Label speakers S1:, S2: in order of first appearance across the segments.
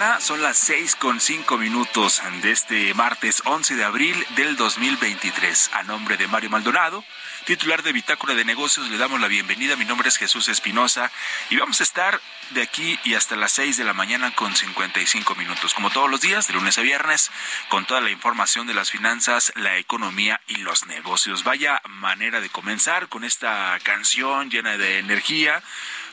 S1: Mañana, son las seis con cinco minutos de este martes 11 de abril del 2023. A nombre de Mario Maldonado, titular de Bitácora de Negocios, le damos la bienvenida. Mi nombre es Jesús Espinosa y vamos a estar de aquí y hasta las seis de la mañana con 55 minutos. Como todos los días, de lunes a viernes, con toda la información de las finanzas, la economía y los negocios. Vaya manera de comenzar con esta canción llena de energía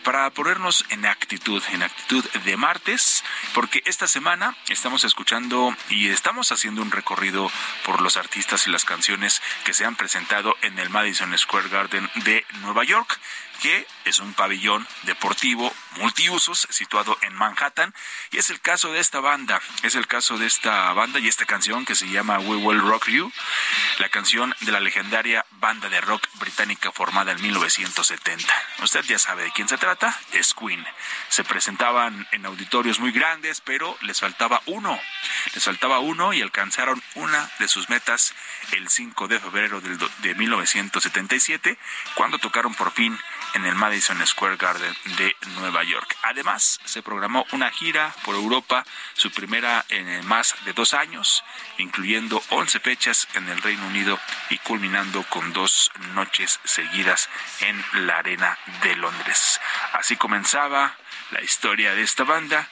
S1: para ponernos en actitud, en actitud de martes, porque esta semana estamos escuchando y estamos haciendo un recorrido por los artistas y las canciones que se han presentado en el Madison Square Garden de Nueva York que es un pabellón deportivo multiusos situado en Manhattan y es el caso de esta banda, es el caso de esta banda y esta canción que se llama We Will Rock You, la canción de la legendaria banda de rock británica formada en 1970. Usted ya sabe de quién se trata, es Queen. Se presentaban en auditorios muy grandes, pero les faltaba uno, les faltaba uno y alcanzaron una de sus metas el 5 de febrero de 1977 cuando tocaron por fin en el Madison Square Garden de Nueva York. Además, se programó una gira por Europa, su primera en más de dos años, incluyendo 11 fechas en el Reino Unido y culminando con dos noches seguidas en la Arena de Londres. Así comenzaba la historia de esta banda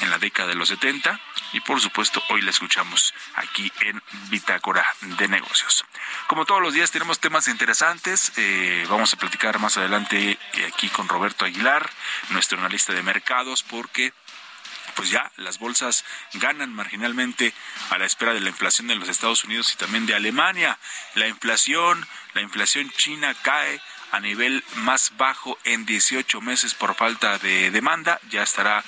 S1: en la década de los 70 y por supuesto hoy la escuchamos aquí en Bitácora de Negocios. Como todos los días tenemos temas interesantes, eh, vamos a platicar más adelante eh, aquí con Roberto Aguilar, nuestro analista de mercados, porque pues ya las bolsas ganan marginalmente a la espera de la inflación de los Estados Unidos y también de Alemania. La inflación, la inflación china cae a nivel más bajo en 18 meses por falta de demanda, ya estará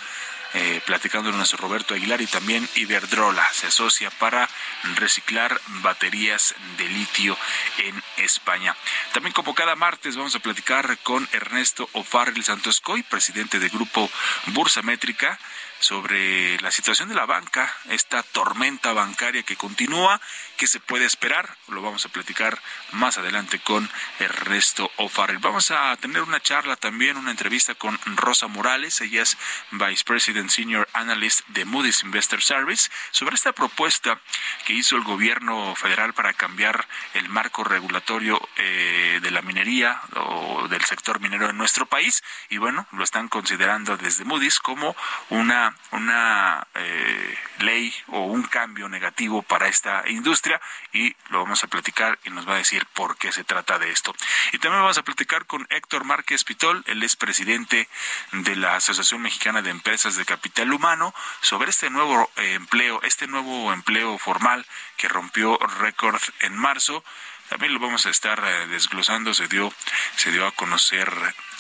S1: eh, platicando nuestro Roberto Aguilar y también Iberdrola se asocia para reciclar baterías de litio en España. También como cada martes vamos a platicar con Ernesto O'Farrell Santoscoy, presidente del grupo Bursa Métrica sobre la situación de la banca, esta tormenta bancaria que continúa, que se puede esperar, lo vamos a platicar más adelante con Ernesto O'Farrell. Vamos a tener una charla también, una entrevista con Rosa Morales, ella es Vice President Senior Analyst de Moody's Investor Service, sobre esta propuesta que hizo el gobierno federal para cambiar el marco regulatorio eh, de la minería o del sector minero en nuestro país. Y bueno, lo están considerando desde Moody's como una, una eh, ley o un cambio negativo para esta industria y lo vamos a platicar y nos va a decir por qué se trata de esto. Y también vamos a platicar con Héctor Márquez Pitol, él es presidente de la Asociación Mexicana de Empresas de Capital Humano, sobre este nuevo eh, empleo, este nuevo empleo formal que rompió récord en marzo. También lo vamos a estar eh, desglosando, se dio, se dio a conocer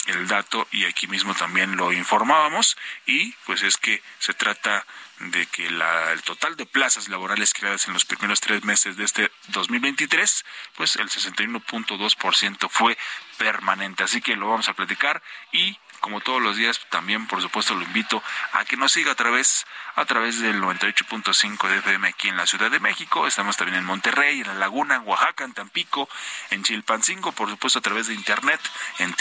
S1: el dato y aquí mismo también lo informábamos y pues es que se trata de que la, el total de plazas laborales creadas en los primeros tres meses de este 2023, pues el 61.2% fue permanente. Así que lo vamos a platicar y como todos los días, también por supuesto lo invito a que nos siga a través, a través del 98.5 de FM aquí en la Ciudad de México. Estamos también en Monterrey, en La Laguna, en Oaxaca, en Tampico, en Chilpancingo, por supuesto a través de internet en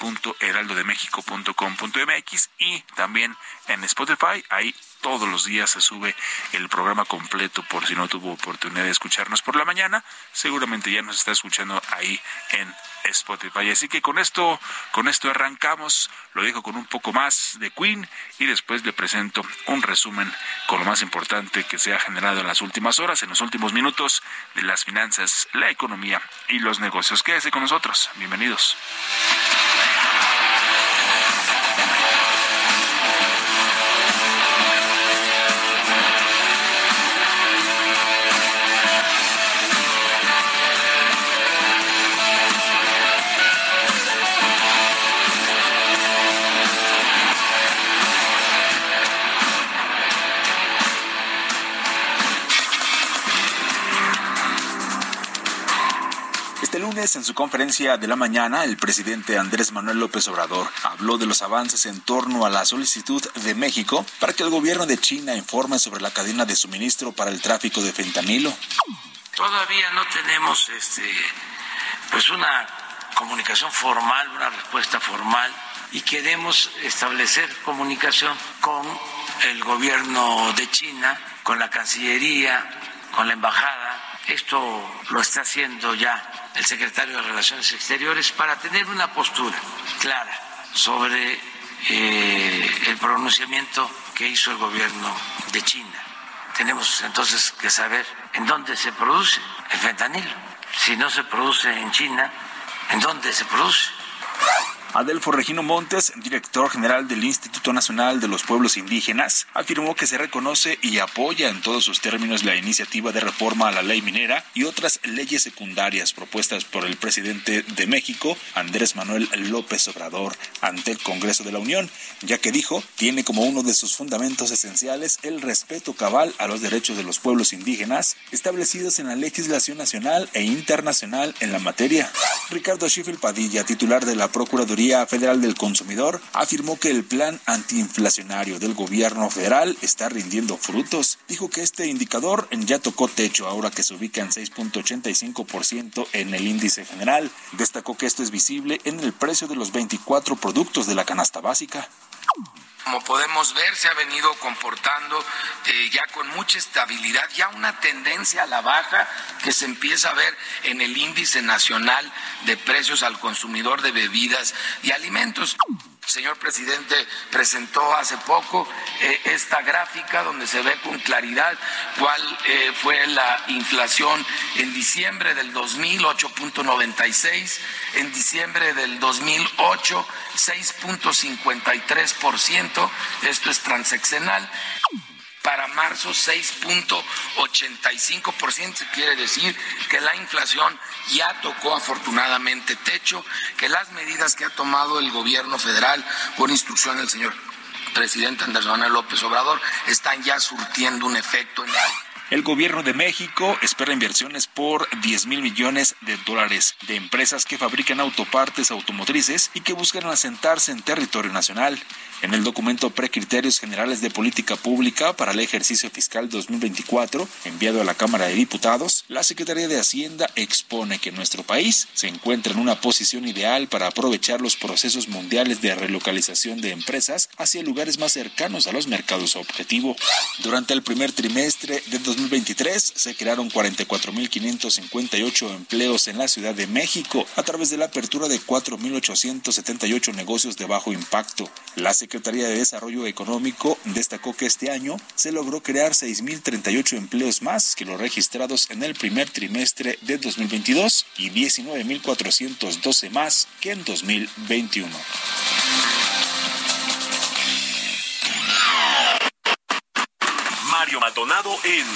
S1: www.heraldodemexico.com.mx y también en Spotify. Ahí todos los días se sube el programa completo por si no tuvo oportunidad de escucharnos por la mañana. Seguramente ya nos está escuchando ahí en Spotify. Así que con esto, con esto arrancamos. Lo dejo con un poco más de Queen y después le presento un resumen con lo más importante que se ha generado en las últimas horas, en los últimos minutos de las finanzas, la economía y los negocios. Quédese con nosotros. Bienvenidos. En su conferencia de la mañana, el presidente Andrés Manuel López Obrador habló de los avances en torno a la solicitud de México para que el gobierno de China informe sobre la cadena de suministro para el tráfico de fentanilo.
S2: Todavía no tenemos este pues una comunicación formal, una respuesta formal y queremos establecer comunicación con el gobierno de China, con la Cancillería, con la embajada. Esto lo está haciendo ya el secretario de Relaciones Exteriores para tener una postura clara sobre eh, el pronunciamiento que hizo el gobierno de China. Tenemos entonces que saber en dónde se produce el fentanilo. Si no se produce en China, ¿en dónde se produce?
S1: Adelfo Regino Montes, director general del Instituto Nacional de los Pueblos Indígenas, afirmó que se reconoce y apoya en todos sus términos la iniciativa de reforma a la ley minera y otras leyes secundarias propuestas por el presidente de México, Andrés Manuel López Obrador, ante el Congreso de la Unión, ya que dijo tiene como uno de sus fundamentos esenciales el respeto cabal a los derechos de los pueblos indígenas establecidos en la legislación nacional e internacional en la materia. Ricardo Schiffel Padilla, titular de la Procuraduría Federal del Consumidor afirmó que el plan antiinflacionario del gobierno federal está rindiendo frutos. Dijo que este indicador ya tocó techo ahora que se ubica en 6.85% en el índice general. Destacó que esto es visible en el precio de los 24 productos de la canasta básica
S3: como podemos ver, se ha venido comportando eh, ya con mucha estabilidad, ya una tendencia a la baja que se empieza a ver en el índice nacional de precios al consumidor de bebidas y alimentos señor presidente presentó hace poco eh, esta gráfica donde se ve con claridad cuál eh, fue la inflación en diciembre del 2000, 8.96, en diciembre del 2008, 6.53%, esto es transeccional para marzo 6.85%, quiere decir que la inflación ya tocó afortunadamente techo, que las medidas que ha tomado el gobierno federal por instrucción del señor presidente Andrés Manuel López Obrador están ya surtiendo un efecto en la
S1: El gobierno de México espera inversiones por 10 mil millones de dólares de empresas que fabrican autopartes automotrices y que buscan asentarse en territorio nacional. En el documento Precriterios Generales de Política Pública para el ejercicio fiscal 2024, enviado a la Cámara de Diputados, la Secretaría de Hacienda expone que nuestro país se encuentra en una posición ideal para aprovechar los procesos mundiales de relocalización de empresas hacia lugares más cercanos a los mercados objetivo. Durante el primer trimestre de 2023 se crearon 44.558 empleos en la Ciudad de México a través de la apertura de 4.878 negocios de bajo impacto. La Secretaría de Desarrollo Económico destacó que este año se logró crear 6.038 empleos más que los registrados en el primer trimestre de 2022 y 19.412 más que en 2021.
S4: Mario en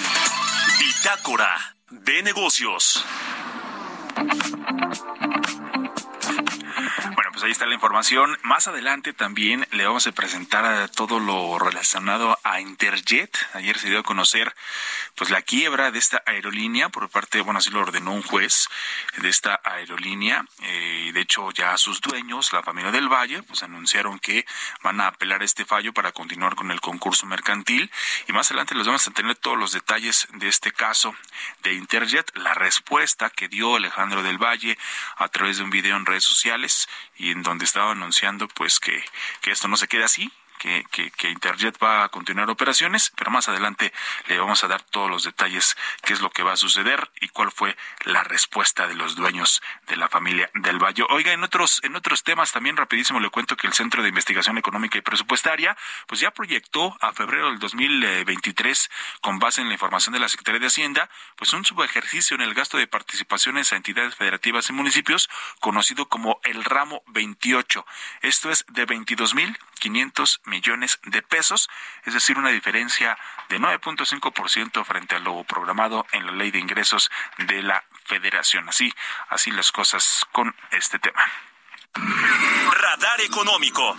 S4: Bitácora de Negocios.
S1: Pues ahí está la información. Más adelante también le vamos a presentar todo lo relacionado a Interjet. Ayer se dio a conocer pues la quiebra de esta aerolínea por parte, bueno, así lo ordenó un juez de esta aerolínea. Eh, de hecho, ya sus dueños, la familia del Valle, pues anunciaron que van a apelar este fallo para continuar con el concurso mercantil. Y más adelante les vamos a tener todos los detalles de este caso de Interjet, la respuesta que dio Alejandro del Valle a través de un video en redes sociales y en donde estaba anunciando pues que, que esto no se quede así, que, que, Interjet va a continuar operaciones, pero más adelante le vamos a dar todos los detalles, qué es lo que va a suceder y cuál fue la respuesta de los dueños de la familia del Valle. Oiga, en otros, en otros temas también rapidísimo le cuento que el Centro de Investigación Económica y Presupuestaria pues ya proyectó a febrero del 2023 con base en la información de la Secretaría de Hacienda pues un subejercicio en el gasto de participaciones a entidades federativas y municipios conocido como el ramo 28. Esto es de 22 mil 500 millones de pesos, es decir, una diferencia de 9.5% frente a lo programado en la ley de ingresos de la federación. Así, así las cosas con este tema.
S4: Radar económico.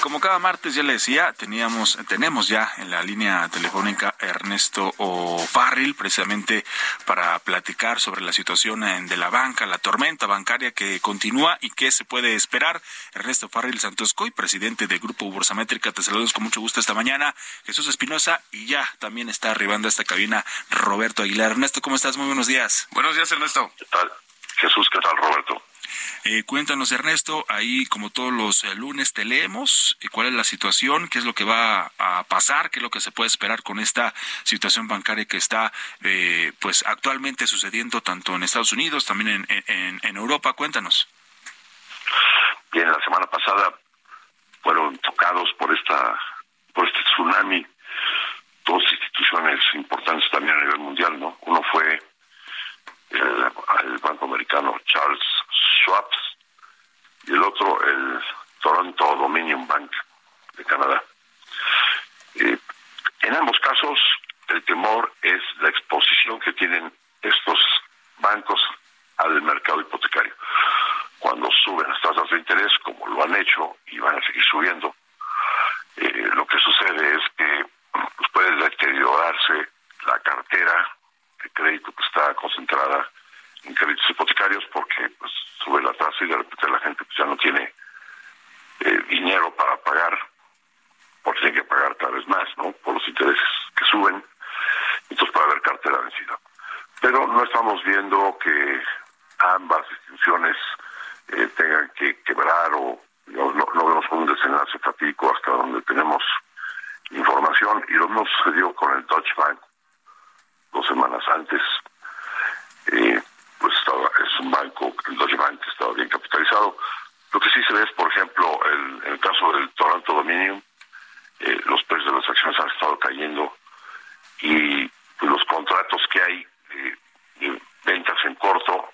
S1: Como cada martes ya le decía, teníamos, tenemos ya en la línea telefónica Ernesto O'Farrill, precisamente para platicar sobre la situación de la banca, la tormenta bancaria que continúa y qué se puede esperar. Ernesto Farril Santoscoy, presidente del Grupo Bursamétrica, te saludamos con mucho gusto esta mañana. Jesús Espinosa y ya también está arribando a esta cabina Roberto Aguilar. Ernesto, ¿cómo estás? Muy buenos días.
S5: Buenos días, Ernesto.
S6: ¿Qué tal? Jesús, ¿qué tal, Roberto?
S1: Eh, cuéntanos, Ernesto, ahí como todos los eh, lunes te leemos, y cuál es la situación, qué es lo que va a pasar, qué es lo que se puede esperar con esta situación bancaria que está eh, pues actualmente sucediendo tanto en Estados Unidos, también en, en, Europa. Cuéntanos.
S6: Bien, la semana pasada fueron tocados por esta por este tsunami dos instituciones importantes también a nivel mundial, ¿no? Uno fue el, Banco Americano Charles Schwab y el otro el Toronto Dominion Bank de Canadá. En ambos casos, el temor es la exposición que tienen estos bancos al mercado hipotecario. Cuando suben las tasas de interés, como lo han hecho y van a seguir subiendo, eh, lo que sucede es que pues, puede deteriorarse la cartera crédito que está concentrada en créditos hipotecarios porque pues, sube la tasa y de repente la gente pues, ya no tiene eh, dinero para pagar, porque tiene que pagar cada vez más, ¿no? Por los intereses que suben, entonces puede haber cartera vencida. Pero no estamos viendo que ambas instituciones eh, tengan que quebrar o no, no, vemos un desenlace fatídico hasta donde tenemos información y lo mismo sucedió con el Deutsche Bank dos semanas antes. Eh, pues estaba, es un banco, el Deutsche Bank estaba bien capitalizado. Lo que sí se ve es, por ejemplo, el, en el caso del Toronto Dominion, eh, los precios de las acciones han estado cayendo y pues, los contratos que hay de ventas en corto,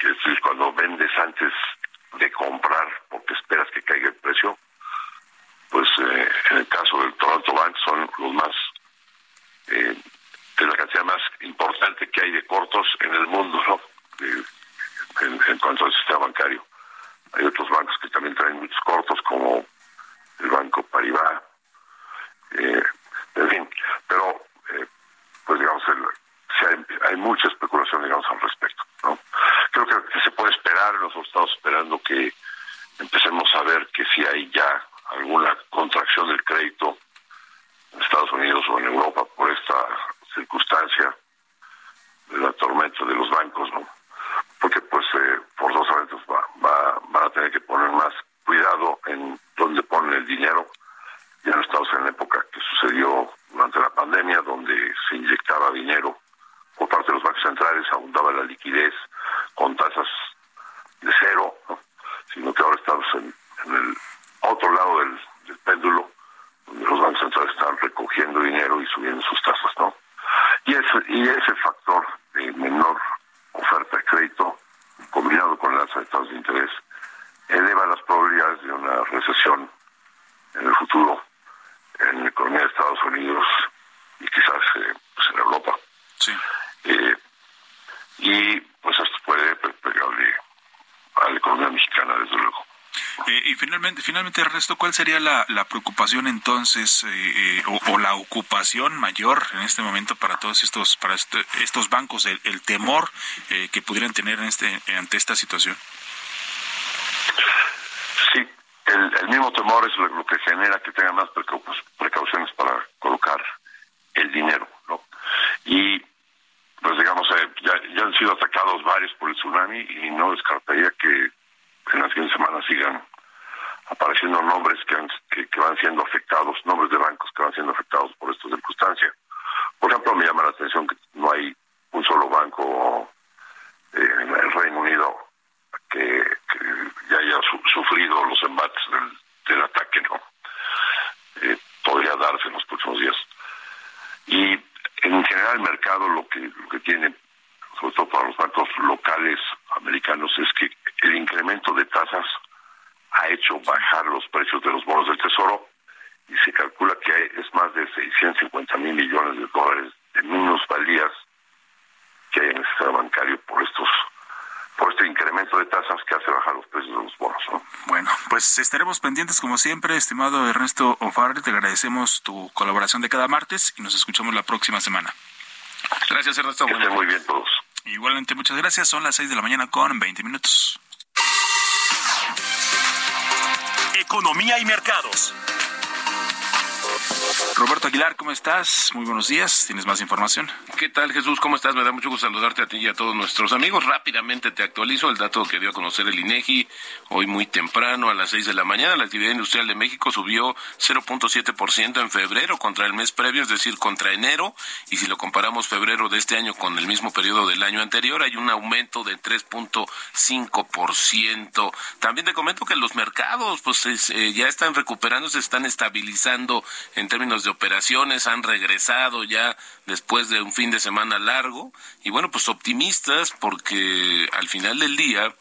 S6: es decir, cuando vendes antes de comprar porque esperas que caiga el precio, pues eh, en el caso del Toronto Bank son los más eh, es la cantidad más importante que hay de cortos en el mundo, ¿no? Eh, en, en, cuanto al sistema bancario. Hay otros bancos que también traen muchos cortos, como el Banco Paribas, eh, en fin, pero eh, pues digamos, el, si hay, hay, mucha especulación, digamos, al respecto. ¿no? Creo que se puede esperar, nosotros estamos esperando que empecemos a ver que si hay ya alguna contracción del crédito en Estados Unidos o en Europa por esta circunstancia de la tormenta de los bancos, ¿no? Porque pues eh, forzosamente va, va, van a tener que poner más cuidado en dónde ponen el dinero. Ya no estamos en la época que sucedió durante la pandemia, donde se inyectaba dinero por parte de los bancos centrales, abundaba la liquidez con tasas de cero, sino que ahora estamos en, el otro lado del, péndulo, donde los bancos centrales están recogiendo dinero y subiendo sus tasas, ¿no? Y ese, y ese factor de menor oferta de crédito, combinado con las tasas de interés, eleva las probabilidades de una recesión en el futuro en la economía de Estados Unidos y quizás eh, pues en Europa.
S1: Sí.
S6: Eh, y pues esto puede pegarle a la economía mexicana, desde luego.
S1: Eh, y finalmente, finalmente, Ernesto, ¿cuál sería la, preocupación entonces eh, o, la ocupación mayor en este momento para todos estos para este, estos bancos, el, temor que pudieran tener en este ante esta situación?
S6: Sí, el, mismo temor es lo, que genera que tengan más precauciones para colocar el dinero, ¿no? Y pues digamos, eh, ya, ya, han sido atacados varios por el tsunami y no descartaría que en las siguientes semanas sigan apareciendo nombres que, que, van siendo afectados, nombres de bancos que van siendo afectados por esta circunstancia. Por ejemplo, me llama la atención que no hay un solo banco eh, en el Reino Unido que, ya haya sufrido los embates del, del ataque, ¿no? Eh, podría darse en los próximos días. Y en general el mercado lo que, lo que tiene, sobre todo para los bancos locales americanos, es que el incremento de tasas ha hecho bajar los precios de los bonos del tesoro y se calcula que es más de 650 mil millones de dólares de minusvalías que hay en el sistema bancario por estos por este incremento de tasas que hace bajar los precios de los bonos.
S1: Bueno, pues estaremos pendientes como siempre, estimado Ernesto Ofarre, te agradecemos tu colaboración de cada martes y nos escuchamos la próxima semana. Gracias, Ernesto.
S6: Que estén muy bien todos.
S1: Igualmente, muchas gracias. Son las 6 de la mañana con 20 minutos.
S4: Economía y mercados.
S1: Roberto Aguilar, ¿cómo estás? Muy buenos días. ¿Tienes más información?
S5: ¿Qué tal, Jesús? ¿Cómo estás? Me da mucho gusto saludarte a ti y a todos nuestros amigos. Rápidamente te actualizo el dato que dio a conocer el INEGI hoy muy temprano a las 6 de la mañana. La actividad industrial de México subió 0.7% en febrero contra el mes previo, es decir, contra enero. Y si lo comparamos febrero de este año con el mismo periodo del año anterior, hay un aumento de 3.5%. También te comento que los mercados pues eh, ya están recuperando, se están estabilizando en términos de operaciones, han regresado ya después de un fin de semana largo y bueno, pues optimistas porque al final del día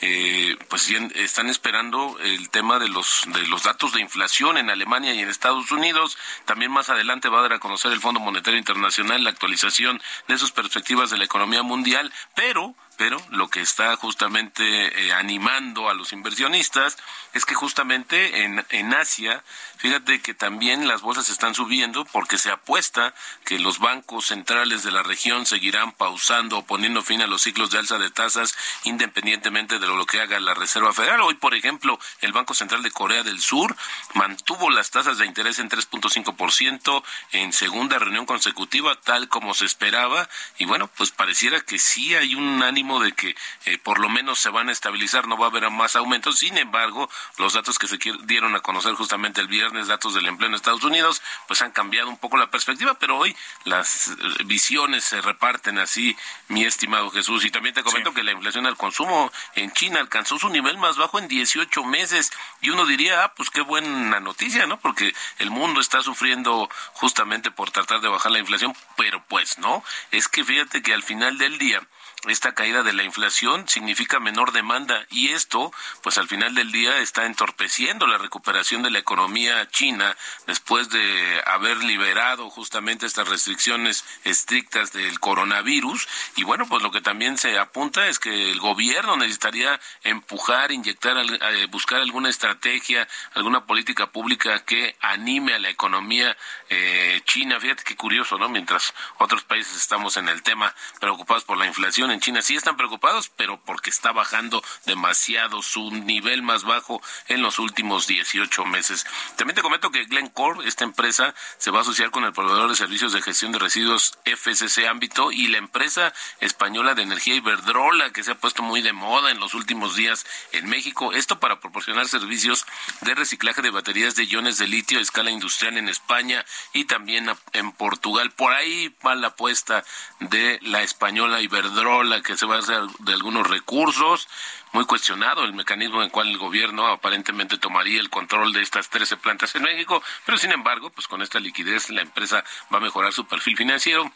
S5: eh, pues están esperando el tema de los de los datos de inflación en Alemania y en Estados Unidos. También más adelante va a dar a conocer el Fondo Monetario Internacional la actualización de sus perspectivas de la economía mundial, pero pero lo que está justamente eh, animando a los inversionistas es que justamente en, en Asia Fíjate que también las bolsas están subiendo porque se apuesta que los bancos centrales de la región seguirán pausando o poniendo fin a los ciclos de alza de tasas independientemente de lo que haga la Reserva Federal. Hoy, por ejemplo, el Banco Central de Corea del Sur mantuvo las tasas de interés en 3.5% en segunda reunión consecutiva, tal como se esperaba. Y bueno, pues pareciera que sí hay un ánimo de que eh, por lo menos se van a estabilizar, no va a haber más aumentos. Sin embargo, los datos que se dieron a conocer justamente el viernes datos del empleo en Estados Unidos, pues han cambiado un poco la perspectiva, pero hoy las eh, visiones se reparten así, mi estimado Jesús. Y también te comento que la inflación al consumo en China alcanzó su nivel más bajo en 18 meses. Y uno diría, ah, pues qué buena noticia, ¿no? Porque el mundo está sufriendo justamente por tratar de bajar la inflación, pero pues no. Es que fíjate que al final del día, esta caída de la inflación significa menor demanda y esto, pues al final del día está entorpeciendo la recuperación de la economía china después de haber liberado justamente estas restricciones estrictas del coronavirus y bueno, pues lo que también se apunta es que el gobierno necesitaría empujar, inyectar, eh, buscar alguna estrategia, alguna política pública que anime a la economía eh, china. Fíjate qué curioso, ¿no? Mientras otros países estamos en el tema preocupados por la inflación, en China sí están preocupados, pero porque está bajando demasiado su nivel más bajo en los últimos 18 meses. También te comento que Glencore, esta empresa, se va a asociar con el proveedor de servicios de gestión de residuos FCC Ámbito y la empresa española de energía Iberdrola, que se ha puesto muy de moda en los últimos días en México. Esto para proporcionar servicios de reciclaje de baterías de iones de litio a escala industrial en España y también en Portugal. Por ahí va la apuesta de la española Iberdrola, que se va a hacer de algunos recursos. Muy cuestionado el mecanismo en el cual el gobierno aparentemente tomaría el control de estas 13 plantas en México, pero sin embargo, pues con esta liquidez la empresa va a mejorar su perfil financiero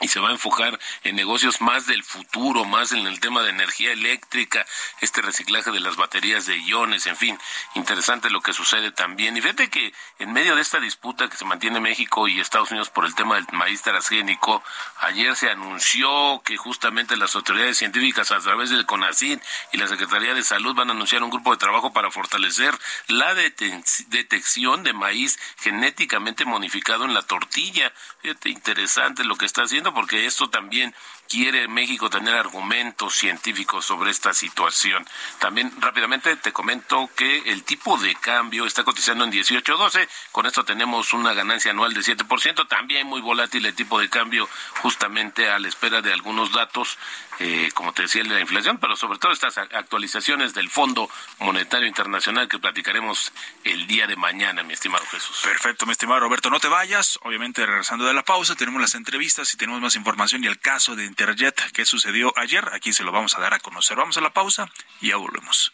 S5: y se va a enfocar en negocios más del futuro, más en el tema de energía eléctrica, este reciclaje de las baterías de iones, en fin, interesante lo que sucede también. Y fíjate que en medio de esta disputa que se mantiene México y Estados Unidos por el tema del maíz transgénico, ayer se anunció que justamente las autoridades científicas a través del CONACYT y la Secretaría de Salud van a anunciar un grupo de trabajo para fortalecer la detección de maíz genéticamente modificado en la tortilla. Fíjate, interesante lo que está haciendo porque esto también quiere México tener argumentos científicos sobre esta situación. También rápidamente te comento que el tipo de cambio está cotizando en 18.12, con esto tenemos una ganancia anual de 7%, también muy volátil el tipo de cambio justamente a la espera de algunos datos, eh, como te decía, de la inflación, pero sobre todo estas actualizaciones del Fondo Monetario Internacional que platicaremos el día de mañana, mi estimado Jesús.
S1: Perfecto, mi estimado Roberto, no te vayas, obviamente regresando de la pausa, tenemos las entrevistas y tenemos más información y el caso de Interjet que sucedió ayer. Aquí se lo vamos a dar a conocer. Vamos a la pausa y ya volvemos.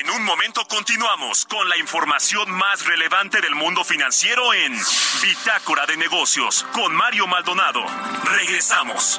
S4: En un momento continuamos con la información más relevante del mundo financiero en Bitácora de Negocios con Mario Maldonado. Regresamos.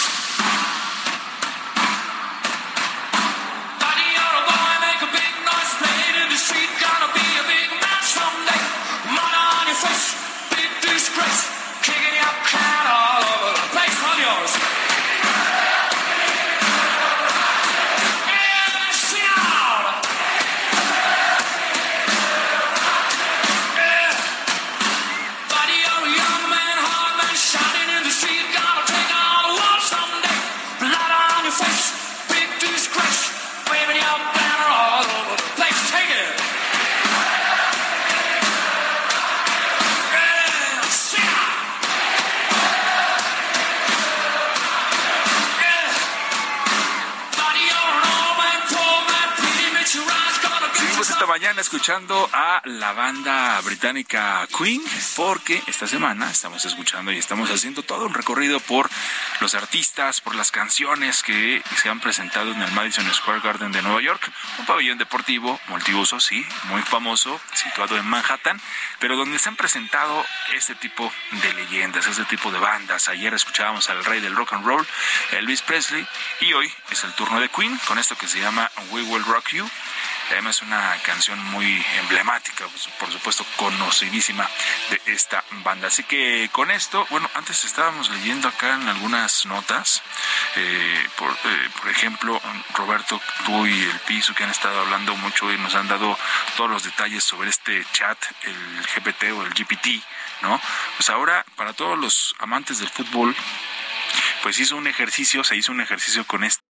S1: Banda británica Queen, porque esta semana estamos escuchando y estamos haciendo todo un recorrido por los artistas, por las canciones que se han presentado en el Madison Square Garden de Nueva York, un pabellón deportivo multiuso, sí, muy famoso, situado en Manhattan, pero donde se han presentado este tipo de leyendas, este tipo de bandas. Ayer escuchábamos al rey del rock and roll, Elvis Presley, y hoy es el turno de Queen con esto que se llama We Will Rock You Además es una canción muy emblemática, pues, por supuesto conocidísima de esta banda. Así que con esto, bueno, antes estábamos leyendo acá en algunas notas, eh, por, eh, por, ejemplo, Roberto, tú y el piso que han estado hablando mucho y nos han dado todos los detalles sobre este chat, el GPT o el GPT, ¿no? Pues ahora, para todos los amantes del fútbol, pues hizo un ejercicio, se hizo un ejercicio con este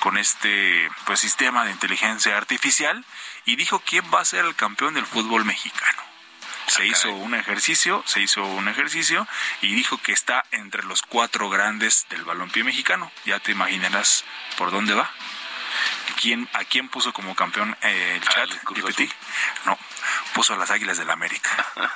S1: Con este pues sistema de inteligencia artificial y dijo quién va a ser el campeón del fútbol mexicano. se hizo un ejercicio, se hizo un ejercicio y dijo que está entre los cuatro grandes del balompié mexicano. Ya te imaginarás por dónde va. ¿Quién, ¿A quién puso como campeón eh, el chat? No, puso a las Águilas del la América.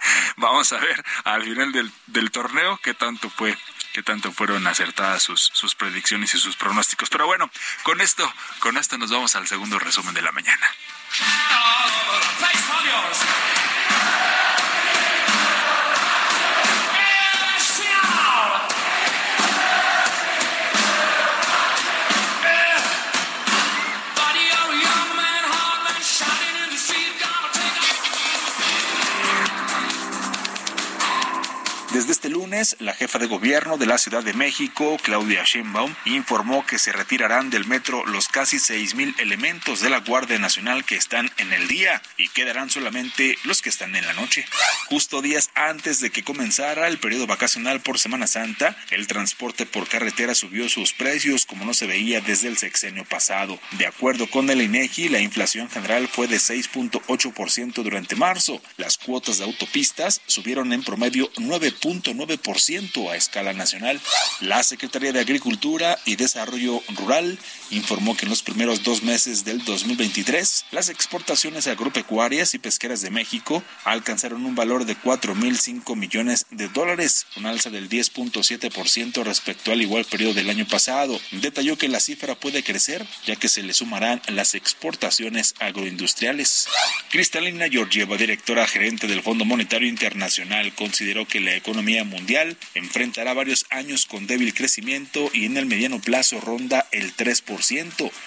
S1: Vamos a ver al final del, del torneo qué tanto fue qué tanto fueron acertadas sus, sus predicciones y sus pronósticos. Pero bueno, con esto, con esto nos vamos al segundo resumen de la mañana. Desde este lunes, la jefa de gobierno de la Ciudad de México, Claudia Sheinbaum, informó que se retirarán del metro los casi seis mil elementos de la Guardia Nacional que están en el día y quedarán solamente los que están en la noche. Justo días antes de que comenzara el periodo vacacional por Semana Santa, el transporte por carretera subió sus precios como no se veía desde el sexenio pasado. De acuerdo con el INEGI, la inflación general fue de 6.8% durante marzo. Las cuotas de autopistas subieron en promedio 9 ciento a escala nacional. La Secretaría de Agricultura y Desarrollo Rural informó que en los primeros dos meses del 2023 las exportaciones agropecuarias y pesqueras de México alcanzaron un valor de 4.005 millones de dólares, un alza del 10.7% respecto al igual periodo del año pasado. Detalló que la cifra puede crecer ya que se le sumarán las exportaciones agroindustriales. Cristalina Georgieva, directora gerente del Fondo Monetario Internacional, consideró que la economía mundial enfrentará varios años con débil crecimiento y en el mediano plazo ronda el 3%,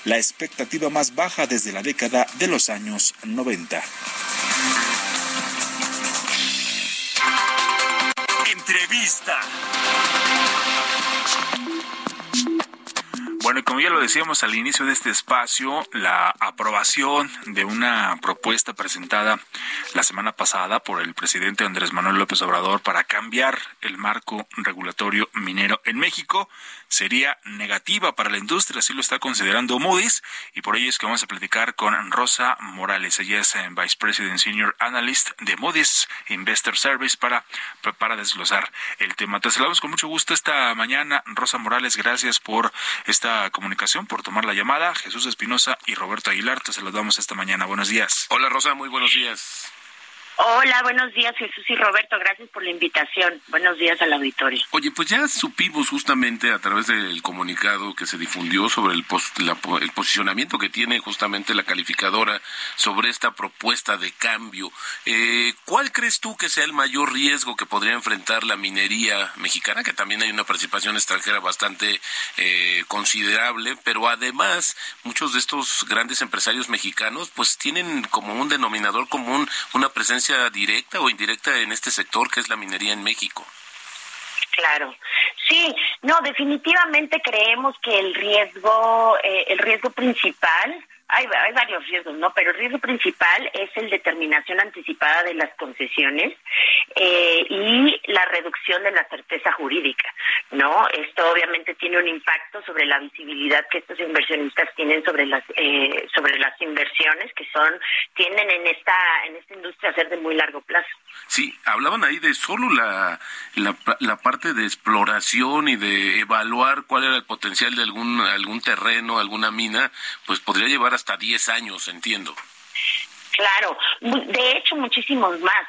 S1: la expectativa más baja desde la década de los años 90.
S4: Entrevista.
S1: Bueno, y como ya lo decíamos al inicio de este espacio, la aprobación de una propuesta presentada la semana pasada por el presidente Andrés Manuel López Obrador para cambiar el marco regulatorio minero en México sería negativa para la industria, así lo está considerando Moody's, y por ello es que vamos a platicar con Rosa Morales. Ella es eh, Vice President Senior Analyst de Moody's Investor Service para, para desglosar el tema. Te saludamos con mucho gusto esta mañana. Rosa Morales, gracias por esta comunicación, por tomar la llamada. Jesús Espinosa y Roberto Aguilar, te saludamos esta mañana. Buenos días.
S5: Hola Rosa, muy buenos días.
S7: Hola, buenos días Jesús y Roberto, gracias por la invitación. Buenos días al auditorio.
S5: Oye, pues ya supimos justamente a través del comunicado que se difundió sobre el, el posicionamiento que tiene justamente la calificadora sobre esta propuesta de cambio. Eh, ¿Cuál crees tú que sea el mayor riesgo que podría enfrentar la minería mexicana? Que también hay una participación extranjera bastante eh, considerable, pero además muchos de estos grandes empresarios mexicanos pues tienen como un denominador común una presencia directa o indirecta en este sector que es la minería en México.
S7: Claro, sí, no, definitivamente creemos que el riesgo, eh, el riesgo principal hay, varios riesgos, ¿no? Pero el riesgo principal es el de terminación anticipada de las concesiones eh, y la reducción de la certeza jurídica, ¿no? Esto obviamente tiene un impacto sobre la visibilidad que estos inversionistas tienen sobre las eh, sobre las inversiones que son tienen en esta en esta industria a ser de muy largo plazo.
S5: Sí, hablaban ahí de solo la, la, la parte de exploración y de evaluar cuál era el potencial de algún algún terreno, alguna mina, pues podría llevar hasta 10 años, entiendo.
S7: Claro, de hecho muchísimos más.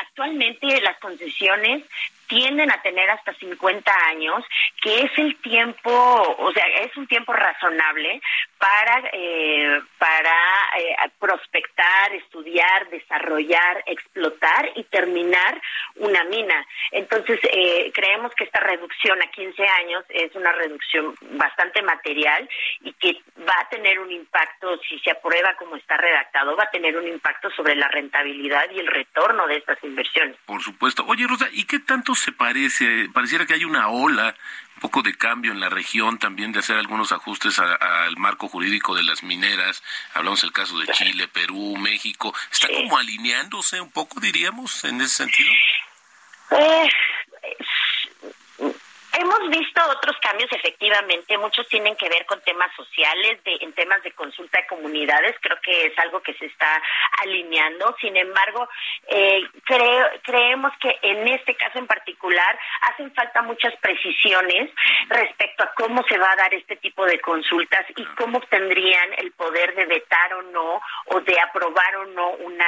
S7: Actualmente las concesiones tienden a tener hasta 50 años, que es el tiempo, o sea, es un tiempo razonable para, eh, para eh, prospectar, estudiar, desarrollar, explotar y terminar una mina. Entonces, eh, creemos que esta reducción a 15 años es una reducción bastante material y que va a tener un impacto, si se aprueba como está redactado, va a tener un impacto sobre la rentabilidad y el retorno de estas inversiones.
S5: Por supuesto. Oye, Rosa, ¿y qué tanto se parece? Pareciera que hay una ola un poco de cambio en la región, también de hacer algunos ajustes al marco jurídico de las mineras. Hablamos del caso de Chile, Perú, México. ¿Está como alineándose un poco, diríamos, en ese sentido?
S7: Eh, Hemos visto otros cambios, efectivamente, muchos tienen que ver con temas sociales, de, en temas de consulta de comunidades, creo que es algo que se está alineando. Sin embargo, eh, creemos que en este caso en particular hacen falta muchas precisiones respecto a cómo se va a dar este tipo de consultas y cómo tendrían el poder de vetar o no o de aprobar o no una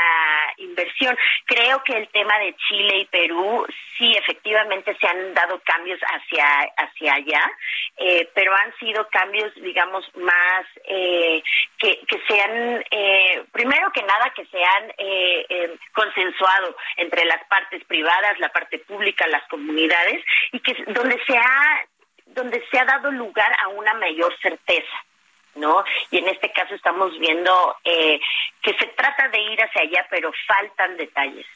S7: Creo que el tema de Chile y Perú sí efectivamente se han dado cambios hacia hacia, allá, eh, pero han sido cambios, digamos, más eh, que, que sean, eh, primero que nada, que se han consensuado entre las partes privadas, la parte pública, las comunidades, y que donde se ha, donde se ha dado lugar a una mayor certeza. ¿No? Y en este caso estamos viendo que se trata de ir hacia allá, pero faltan detalles.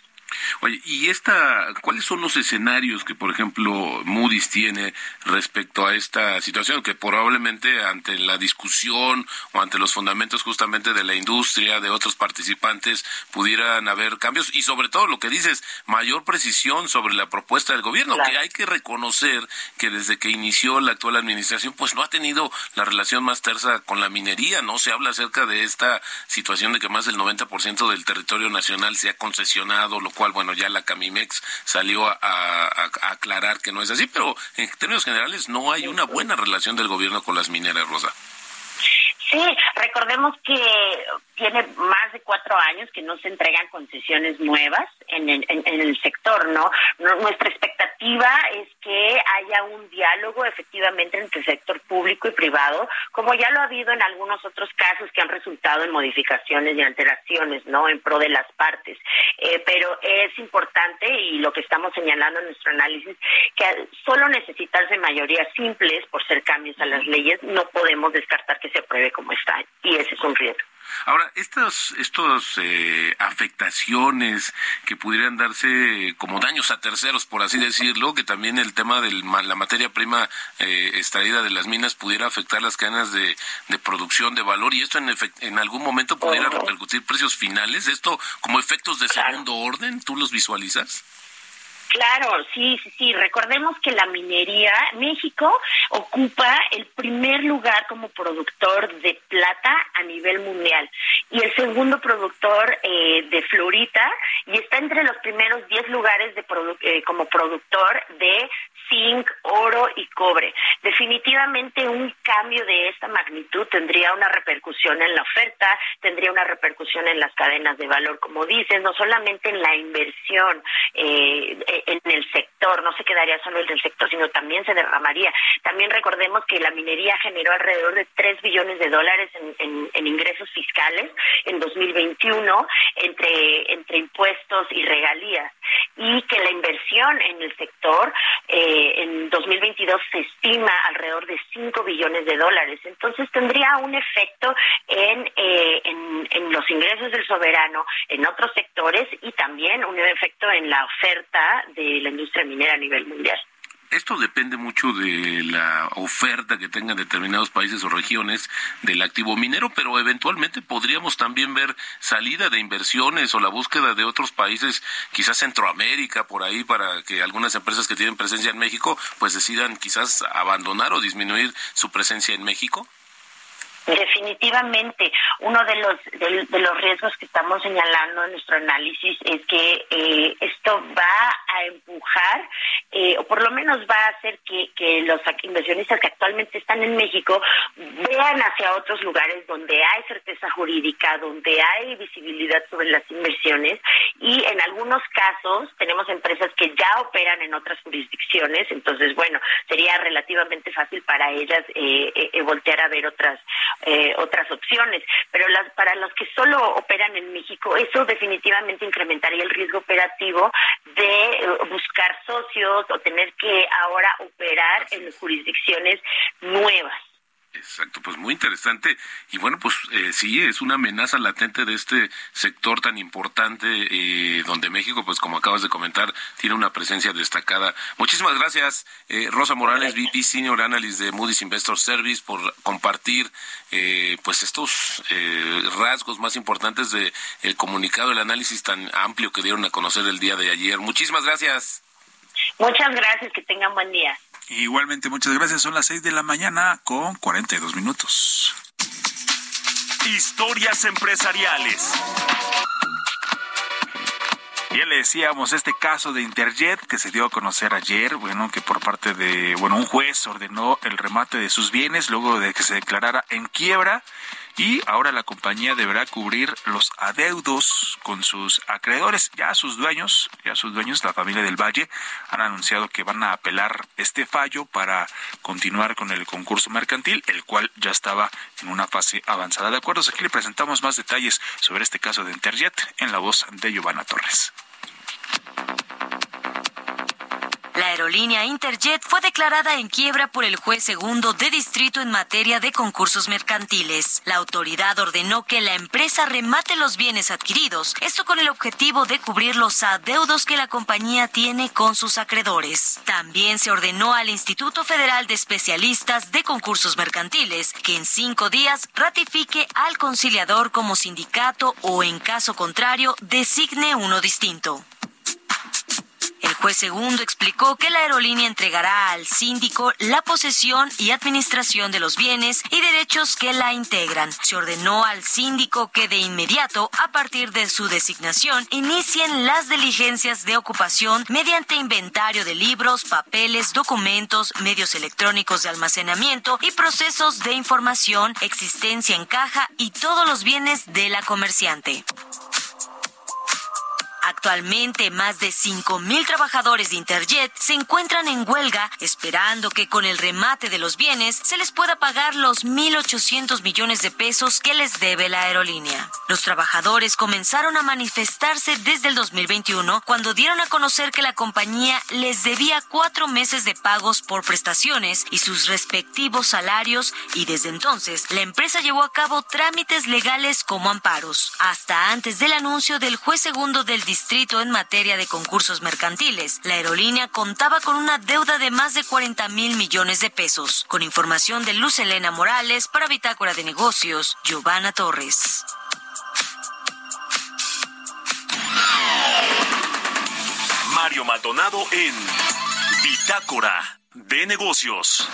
S5: Oye, ¿y esta, cuáles son los escenarios que, por ejemplo, Moody's tiene respecto a esta situación? Que probablemente ante la discusión o ante los fundamentos justamente de la industria, de otros participantes, pudieran haber cambios y sobre todo lo que dices, mayor precisión sobre la propuesta del gobierno, que hay que reconocer que desde que inició la actual administración, pues no ha tenido la relación más tersa con la minería, ¿no? Se habla acerca de esta situación de que más del 90% del territorio nacional se ha concesionado, lo cual bueno, ya la Camimex salió a, aclarar que no es así, pero en términos generales no hay una buena relación del gobierno con las mineras, Rosa.
S7: Sí, recordemos que tiene más de cuatro años que no se entregan concesiones nuevas en el, en, el sector, ¿no? Nuestra expectativa es que haya un diálogo efectivamente entre el sector público y privado, como ya lo ha habido en algunos otros casos que han resultado en modificaciones y alteraciones, ¿no? En pro de las partes. Eh, pero es importante, y lo que estamos señalando en nuestro análisis, que solo necesitarse mayorías simples por ser cambios a las leyes, no podemos descartar que se apruebe como está, y ese es un riesgo.
S5: Ahora, estas estos, eh, afectaciones que pudieran darse como daños a terceros, por así decirlo, que también el tema de la materia prima eh, extraída de las minas pudiera afectar las cadenas de, producción de valor y esto en, en algún momento pudiera repercutir precios finales. ¿Esto como efectos de segundo orden, tú los visualizas?
S7: Claro, sí, sí, sí. Recordemos que la minería, México ocupa el primer lugar como productor de plata a nivel mundial y el segundo productor eh, de florita y está entre los primeros 10 lugares de eh, como productor de zinc, oro y cobre. Definitivamente un cambio de esta magnitud tendría una repercusión en la oferta, tendría una repercusión en las cadenas de valor, como dices, no solamente en la inversión eh, en el sector, no se quedaría solo el sector, sino también se derramaría. También recordemos que la minería generó alrededor de 3 billones de dólares en, ingresos fiscales en 2021 entre, entre impuestos y regalías y que la inversión en el sector eh, en 2022 se estima alrededor de 5 billones de dólares. Entonces tendría un efecto en, eh, en, ingresos del soberano, en otros sectores y también un efecto en la oferta de la industria minera a nivel mundial
S5: esto depende mucho de la oferta que tengan determinados países o regiones del activo minero, pero eventualmente podríamos también ver salida de inversiones o la búsqueda de otros países, quizás Centroamérica, por ahí, para que algunas empresas que tienen presencia en México, pues decidan quizás abandonar o disminuir su presencia en México.
S7: Definitivamente, uno de los de, los riesgos que estamos señalando en nuestro análisis es que eh, esto va a empujar eh, o por lo menos va a hacer que, que los inversionistas que actualmente están en México vean hacia otros lugares donde hay certeza jurídica, donde hay visibilidad sobre las inversiones. Y en algunos casos tenemos empresas que ya operan en otras jurisdicciones, entonces bueno sería relativamente fácil para ellas eh, voltear a ver otras eh, otras opciones. Pero las, para los que solo operan en México, eso definitivamente incrementaría el riesgo operativo de eh, buscar socios o tener que ahora operar en jurisdicciones nuevas.
S5: Exacto, pues muy interesante. Y bueno, pues eh, sí, es una amenaza latente de este sector tan importante eh, donde México, pues como acabas de comentar, tiene una presencia destacada. Muchísimas gracias, eh, Rosa Morales, VP Senior Analyst de Moody's Investor Service, por compartir eh, pues estos rasgos más importantes del el comunicado, el análisis tan amplio que dieron a conocer el día de ayer. Muchísimas gracias.
S7: Muchas gracias, que tengan buen día.
S1: Igualmente, muchas gracias. Son las 6 de la mañana con 42 minutos.
S4: Historias empresariales.
S1: Ya le decíamos este caso de Interjet que se dio a conocer ayer, bueno, que por parte de, bueno, un juez ordenó el remate de sus bienes luego de que se declarara en quiebra y ahora la compañía deberá cubrir los adeudos con sus acreedores. Ya sus dueños, ya sus dueños, la familia del Valle, han anunciado que van a apelar este fallo para continuar con el concurso mercantil, el cual ya estaba en una fase avanzada. De acuerdo, aquí le presentamos más detalles sobre este caso de Interjet en la voz de Giovanna Torres.
S8: La aerolínea Interjet fue declarada en quiebra por el juez segundo de distrito en materia de concursos mercantiles. La autoridad ordenó que la empresa remate los bienes adquiridos, esto con el objetivo de cubrir los adeudos que la compañía tiene con sus acreedores. También se ordenó al Instituto Federal de Especialistas de Concursos Mercantiles que en cinco días ratifique al conciliador como sindicato o, en caso contrario, designe uno distinto. El juez segundo explicó que la aerolínea entregará al síndico la posesión y administración de los bienes y derechos que la integran. Se ordenó al síndico que de inmediato, a partir de su designación, inicien las diligencias de ocupación mediante inventario de libros, papeles, documentos, medios electrónicos de almacenamiento y procesos de información, existencia en caja y todos los bienes de la comerciante. Actualmente, más de 5.000 trabajadores de Interjet se encuentran en huelga esperando que con el remate de los bienes se les pueda pagar los 1.800 millones de pesos que les debe la aerolínea. Los trabajadores comenzaron a manifestarse desde el 2021 cuando dieron a conocer que la compañía les debía cuatro meses de pagos por prestaciones y sus respectivos salarios y desde entonces la empresa llevó a cabo trámites legales como amparos. Hasta antes del anuncio del juez segundo del distrito en materia de concursos mercantiles. La aerolínea contaba con una deuda de más de 40 mil millones de pesos. Con información de Luz Elena Morales para Bitácora de Negocios, Giovanna Torres.
S4: Mario Maldonado en Bitácora de Negocios.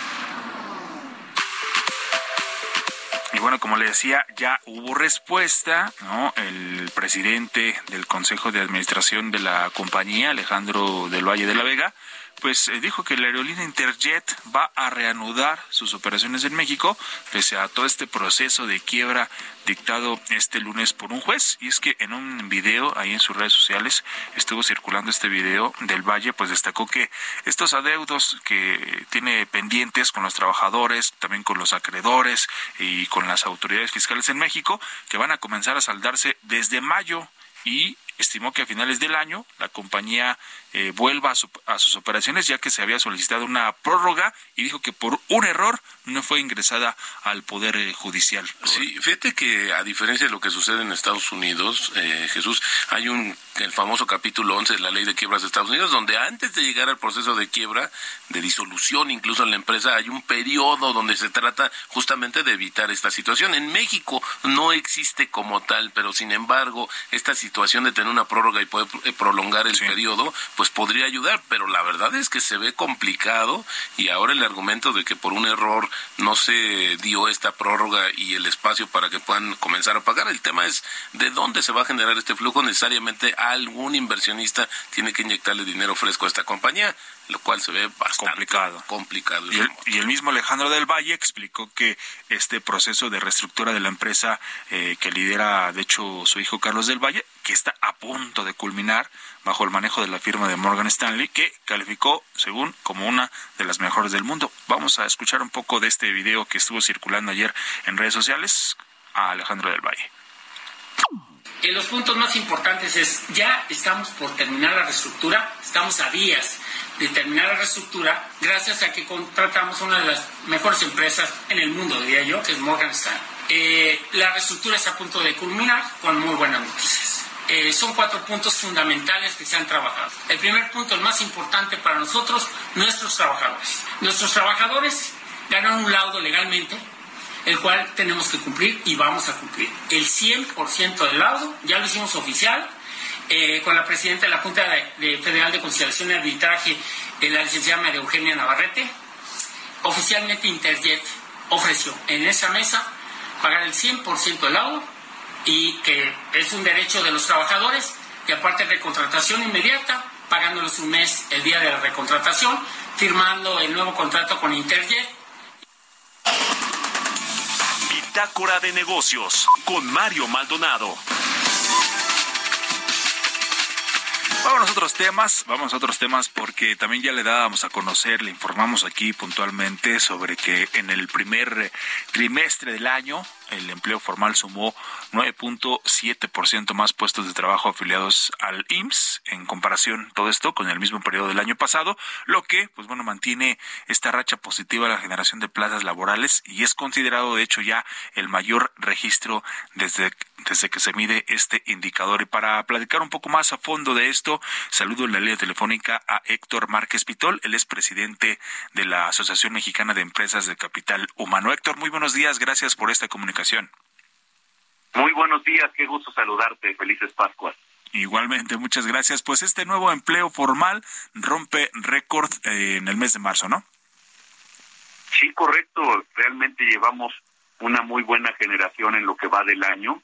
S1: Y bueno, como le decía, ya hubo respuesta, ¿no? El presidente del Consejo de Administración de la compañía, Alejandro del Valle de la Vega, pues eh, dijo que la aerolínea Interjet va a reanudar sus operaciones en México pese a todo este proceso de quiebra dictado este lunes por un juez. Y es que en un video ahí en sus redes sociales estuvo circulando este video del Valle pues destacó que estos adeudos que tiene pendientes con los trabajadores también con los acreedores y con las autoridades fiscales en México que van a comenzar a saldarse desde mayo. Y estimó que a finales del año la compañía eh, vuelva a, sus operaciones ya que se había solicitado una prórroga y dijo que por un error no fue ingresada al Poder eh, Judicial.
S5: Sí, fíjate que a diferencia de lo que sucede en Estados Unidos, eh, Jesús, hay un el famoso capítulo 11 de la ley de quiebras de Estados Unidos, donde antes de llegar al proceso de quiebra, de disolución incluso en la empresa, hay un periodo donde se trata justamente de evitar esta situación. En México no existe como tal, pero sin embargo, esta situación de tener una prórroga y poder prolongar el periodo, pues podría ayudar, pero la verdad es que se ve complicado y ahora el argumento de que por un error no se dio esta prórroga y el espacio para que puedan comenzar a pagar, el tema es de dónde se va a generar este flujo, necesariamente algún inversionista tiene que inyectarle dinero fresco a esta compañía lo cual se ve bastante complicado. complicado
S1: y, el, mismo Alejandro del Valle explicó que este proceso de reestructura de la empresa eh, que lidera, de hecho, su hijo Carlos del Valle, que está a punto de culminar bajo el manejo de la firma de Morgan Stanley, que calificó, según, como una de las mejores del mundo. Vamos a escuchar un poco de este video que estuvo circulando ayer en redes sociales a Alejandro del Valle.
S9: En los puntos más importantes es, ya estamos por terminar la reestructura, estamos a días de terminar la reestructura gracias a que contratamos una de las mejores empresas en el mundo, diría yo, que es Morgan Stanley. Eh, la reestructura está a punto de culminar con muy buenas noticias. Eh, son cuatro puntos fundamentales que se han trabajado. El primer punto, el más importante para nosotros, nuestros trabajadores. Nuestros trabajadores ganaron un laudo legalmente, el cual tenemos que cumplir y vamos a cumplir. El 100% del laudo, ya lo hicimos oficial, eh, con la presidenta de la Junta Federal de Conciliación y Arbitraje, eh, la licenciada María Eugenia Navarrete, oficialmente Interjet ofreció en esa mesa pagar el 100% del agua y que es un derecho de los trabajadores y aparte de contratación inmediata, pagándoles un mes el día de la recontratación, firmando el nuevo contrato con Interjet.
S4: Bitácora de negocios con Mario Maldonado.
S1: Vamos a otros temas, vamos a otros temas porque también ya le dábamos a conocer, le informamos aquí puntualmente sobre que en el primer trimestre del año el empleo formal sumó 9.7% más puestos de trabajo afiliados al IMSS en comparación todo esto con el mismo periodo del año pasado, lo que pues bueno mantiene esta racha positiva de la generación de plazas laborales y es considerado de hecho ya el mayor registro desde desde que se mide este indicador. Y para platicar un poco más a fondo de esto, saludo en la línea telefónica a Héctor Márquez Pitol, él es presidente de la Asociación Mexicana de Empresas de Capital Humano. Héctor, muy buenos días, gracias por esta comunicación
S10: muy buenos días, qué gusto saludarte, felices Pascuas.
S1: Igualmente, muchas gracias. Pues este nuevo empleo formal rompe récord eh, en el mes de marzo, ¿no?
S10: Sí, correcto. Realmente llevamos una muy buena generación en lo que va del año.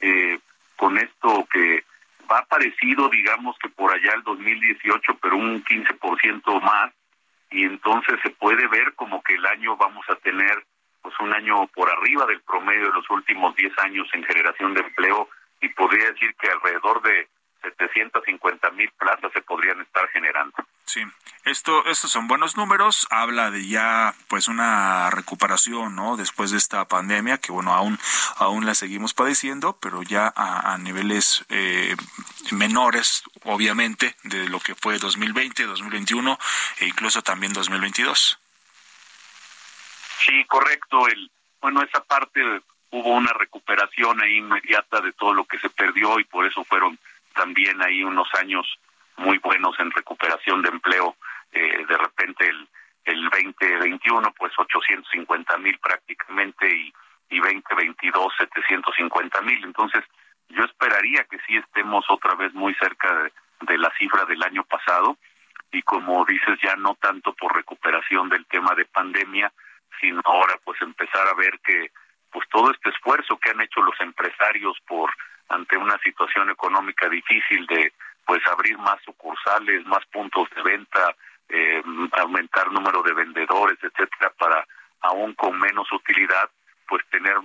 S10: Eh, con esto que va parecido, digamos que por allá el 2018, pero un 15% más. Y entonces se puede ver como que el año vamos a tener pues un año por arriba del promedio de los últimos 10 años en generación de empleo y podría decir que alrededor de 750 mil plazas se podrían estar generando.
S1: Sí, esto, estos son buenos números, habla de ya pues una recuperación, ¿no? Después de esta pandemia, que bueno, aún, aún la seguimos padeciendo, pero ya a, niveles eh, menores, obviamente, de lo que fue 2020, 2021 e incluso también 2022.
S10: Sí, correcto. El, bueno, esa parte hubo una recuperación ahí inmediata de todo lo que se perdió y por eso fueron también ahí unos años muy buenos en recuperación de empleo. Eh, de repente el, el 2021, pues 850 mil prácticamente y, y 2022, 750 mil. Entonces, yo esperaría que sí estemos otra vez muy cerca de, de la cifra del año pasado y como dices ya no tanto por recuperación del tema de pandemia, sino ahora pues empezar a ver que pues todo este esfuerzo que han hecho los empresarios por ante una situación económica difícil de pues abrir más sucursales, más puntos de venta, eh, aumentar número de vendedores, etcétera, para aún con menos utilidad, pues tener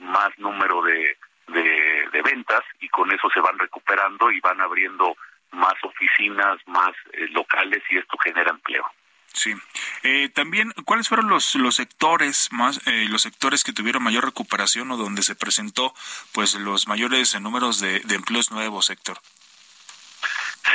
S10: más número de, de, ventas y con eso se van recuperando y van abriendo más oficinas, más eh, locales y esto genera empleo.
S1: Sí. Eh, también, ¿cuáles fueron los, los sectores más, eh, los sectores que tuvieron mayor recuperación o donde se presentó, pues, los mayores números de, empleos nuevos, sector?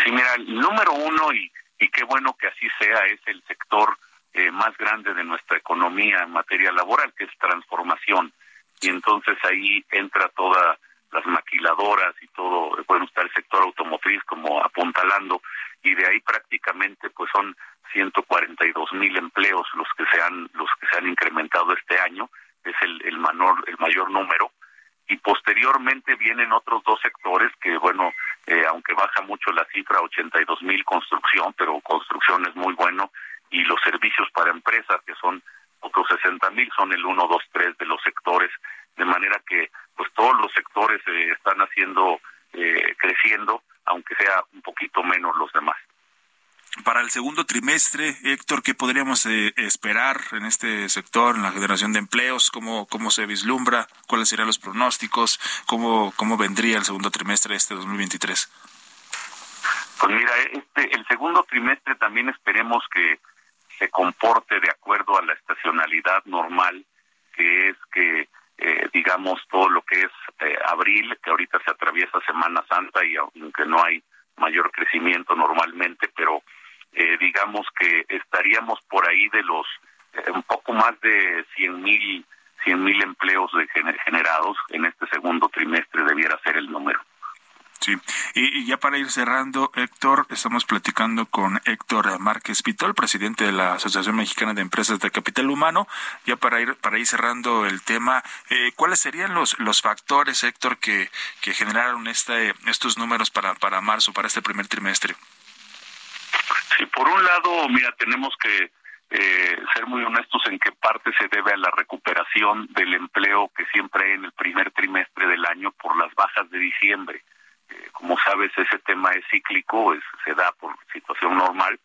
S10: Sí, mira, el número uno y, y qué bueno que así sea es el sector eh, más grande de nuestra economía en materia laboral, que es transformación. Y entonces ahí entra todas las maquiladoras y todo, bueno, está el sector automotriz como apuntalando y de ahí prácticamente pues son 142 mil empleos los que se han los que se han incrementado este año es el, el menor el mayor número. Y posteriormente vienen otros dos sectores que bueno eh, aunque baja mucho la cifra 82 mil construcción pero construcción es muy bueno y los servicios para empresas que son otros 60 mil son el 1 2 3 de los sectores de manera que pues todos los sectores eh, están haciendo eh, creciendo aunque sea un poquito menos los demás
S1: para el segundo trimestre, Héctor, ¿qué podríamos eh, esperar en este sector, en la generación de empleos? ¿Cómo, cómo se vislumbra? ¿Cuáles serían los pronósticos? ¿Cómo, cómo vendría el segundo trimestre de este 2023?
S10: Pues mira, este, el segundo trimestre también esperemos que se comporte de acuerdo a la estacionalidad normal, que es que, eh, digamos, todo lo que es eh, abril, que ahorita se atraviesa Semana Santa y aunque no hay mayor crecimiento normalmente, pero eh, digamos que estaríamos por ahí de los eh, un poco más de 100 mil cien mil empleos de generados en este segundo trimestre debiera ser el número.
S1: Sí, y, ya para ir cerrando, Héctor, estamos platicando con Héctor Márquez Pitol, presidente de la Asociación Mexicana de Empresas de Capital Humano. Ya para ir para ir cerrando el tema, eh, ¿cuáles serían los los factores, Héctor, que que generaron este estos números para para marzo, para este primer trimestre?
S10: Sí, por un lado, mira, tenemos que eh, ser muy honestos en qué parte se debe a la recuperación del empleo que siempre hay en el primer trimestre del año por las bajas de diciembre. Eh, como sabes, ese tema es cíclico, es, se da por situación normal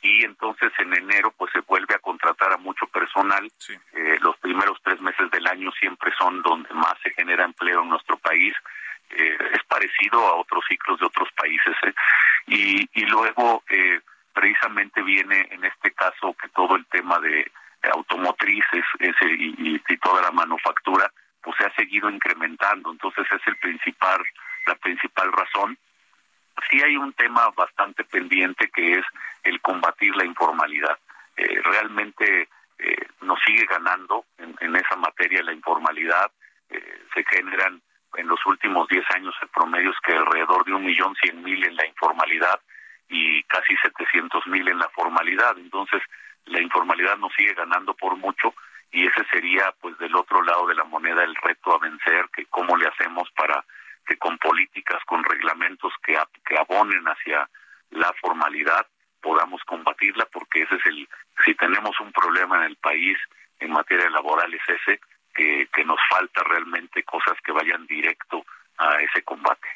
S10: y entonces en enero pues se vuelve a contratar a mucho personal. Eh, los primeros tres meses del año siempre son donde más se genera empleo en nuestro país. es parecido a otros ciclos de otros países. Y, y luego precisamente viene en este caso que todo el tema de automotrices ese, y, y, toda la manufactura pues se ha seguido incrementando entonces es el principal la principal razón. Sí hay un tema bastante pendiente que es el combatir la informalidad. Eh, realmente eh, nos sigue ganando en, esa materia la informalidad. Eh, se generan en los últimos 10 años el promedio es que alrededor de un millón cien mil en la informalidad y casi 700 mil en la formalidad. Entonces, la informalidad nos sigue ganando por mucho y ese sería, pues, del otro lado de la moneda el reto a vencer, que cómo le hacemos para que con políticas, con reglamentos que, que abonen hacia la formalidad, podamos combatirla, porque ese es el, si tenemos un problema en el país en materia laboral es ese, que, que nos falta realmente cosas que vayan directo a ese combate.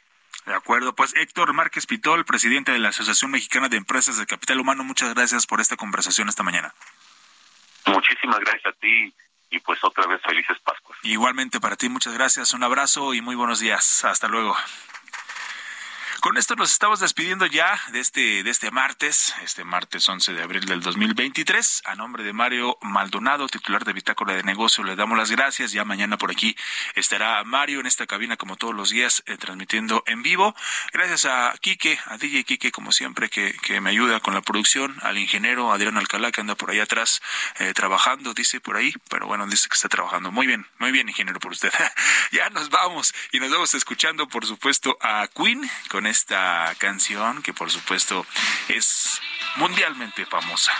S1: De acuerdo, pues Héctor Márquez Pitol, presidente de la Asociación Mexicana de Empresas de Capital Humano, muchas gracias por esta conversación esta mañana.
S10: Muchísimas gracias a ti y pues otra vez felices Pascuas.
S1: Igualmente para ti, muchas gracias, un abrazo y muy buenos días. Hasta luego. Con esto nos estamos despidiendo ya de este, de este martes, este martes 11 de abril del 2023. A nombre de Mario Maldonado, titular de Bitácora de Negocio, le damos las gracias. Ya mañana por aquí estará Mario en esta cabina como todos los días eh, transmitiendo en vivo. Gracias a Quique, a DJ Quique como siempre que, que, me ayuda con la producción, al ingeniero Adrián Alcalá que anda por ahí atrás eh, trabajando, dice por ahí, pero bueno, dice que está trabajando. Muy bien, muy bien ingeniero por usted. ya nos vamos y nos vamos escuchando por supuesto a Queen con esta canción que por supuesto es mundialmente famosa.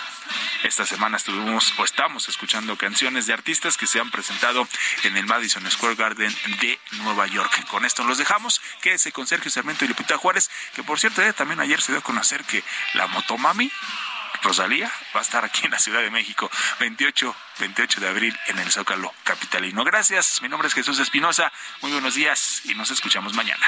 S1: Esta semana estuvimos o estamos escuchando canciones de artistas que se han presentado en el Madison Square Garden de Nueva York. Con esto los dejamos. Quédese con Sergio Sarmiento y Lupita Juárez, que por cierto eh, también ayer se dio a conocer que la Motomami Rosalía va a estar aquí en la Ciudad de México, 28, 28 de abril en el Zócalo Capitalino. Gracias, mi nombre es Jesús Espinosa, muy buenos días y nos escuchamos mañana.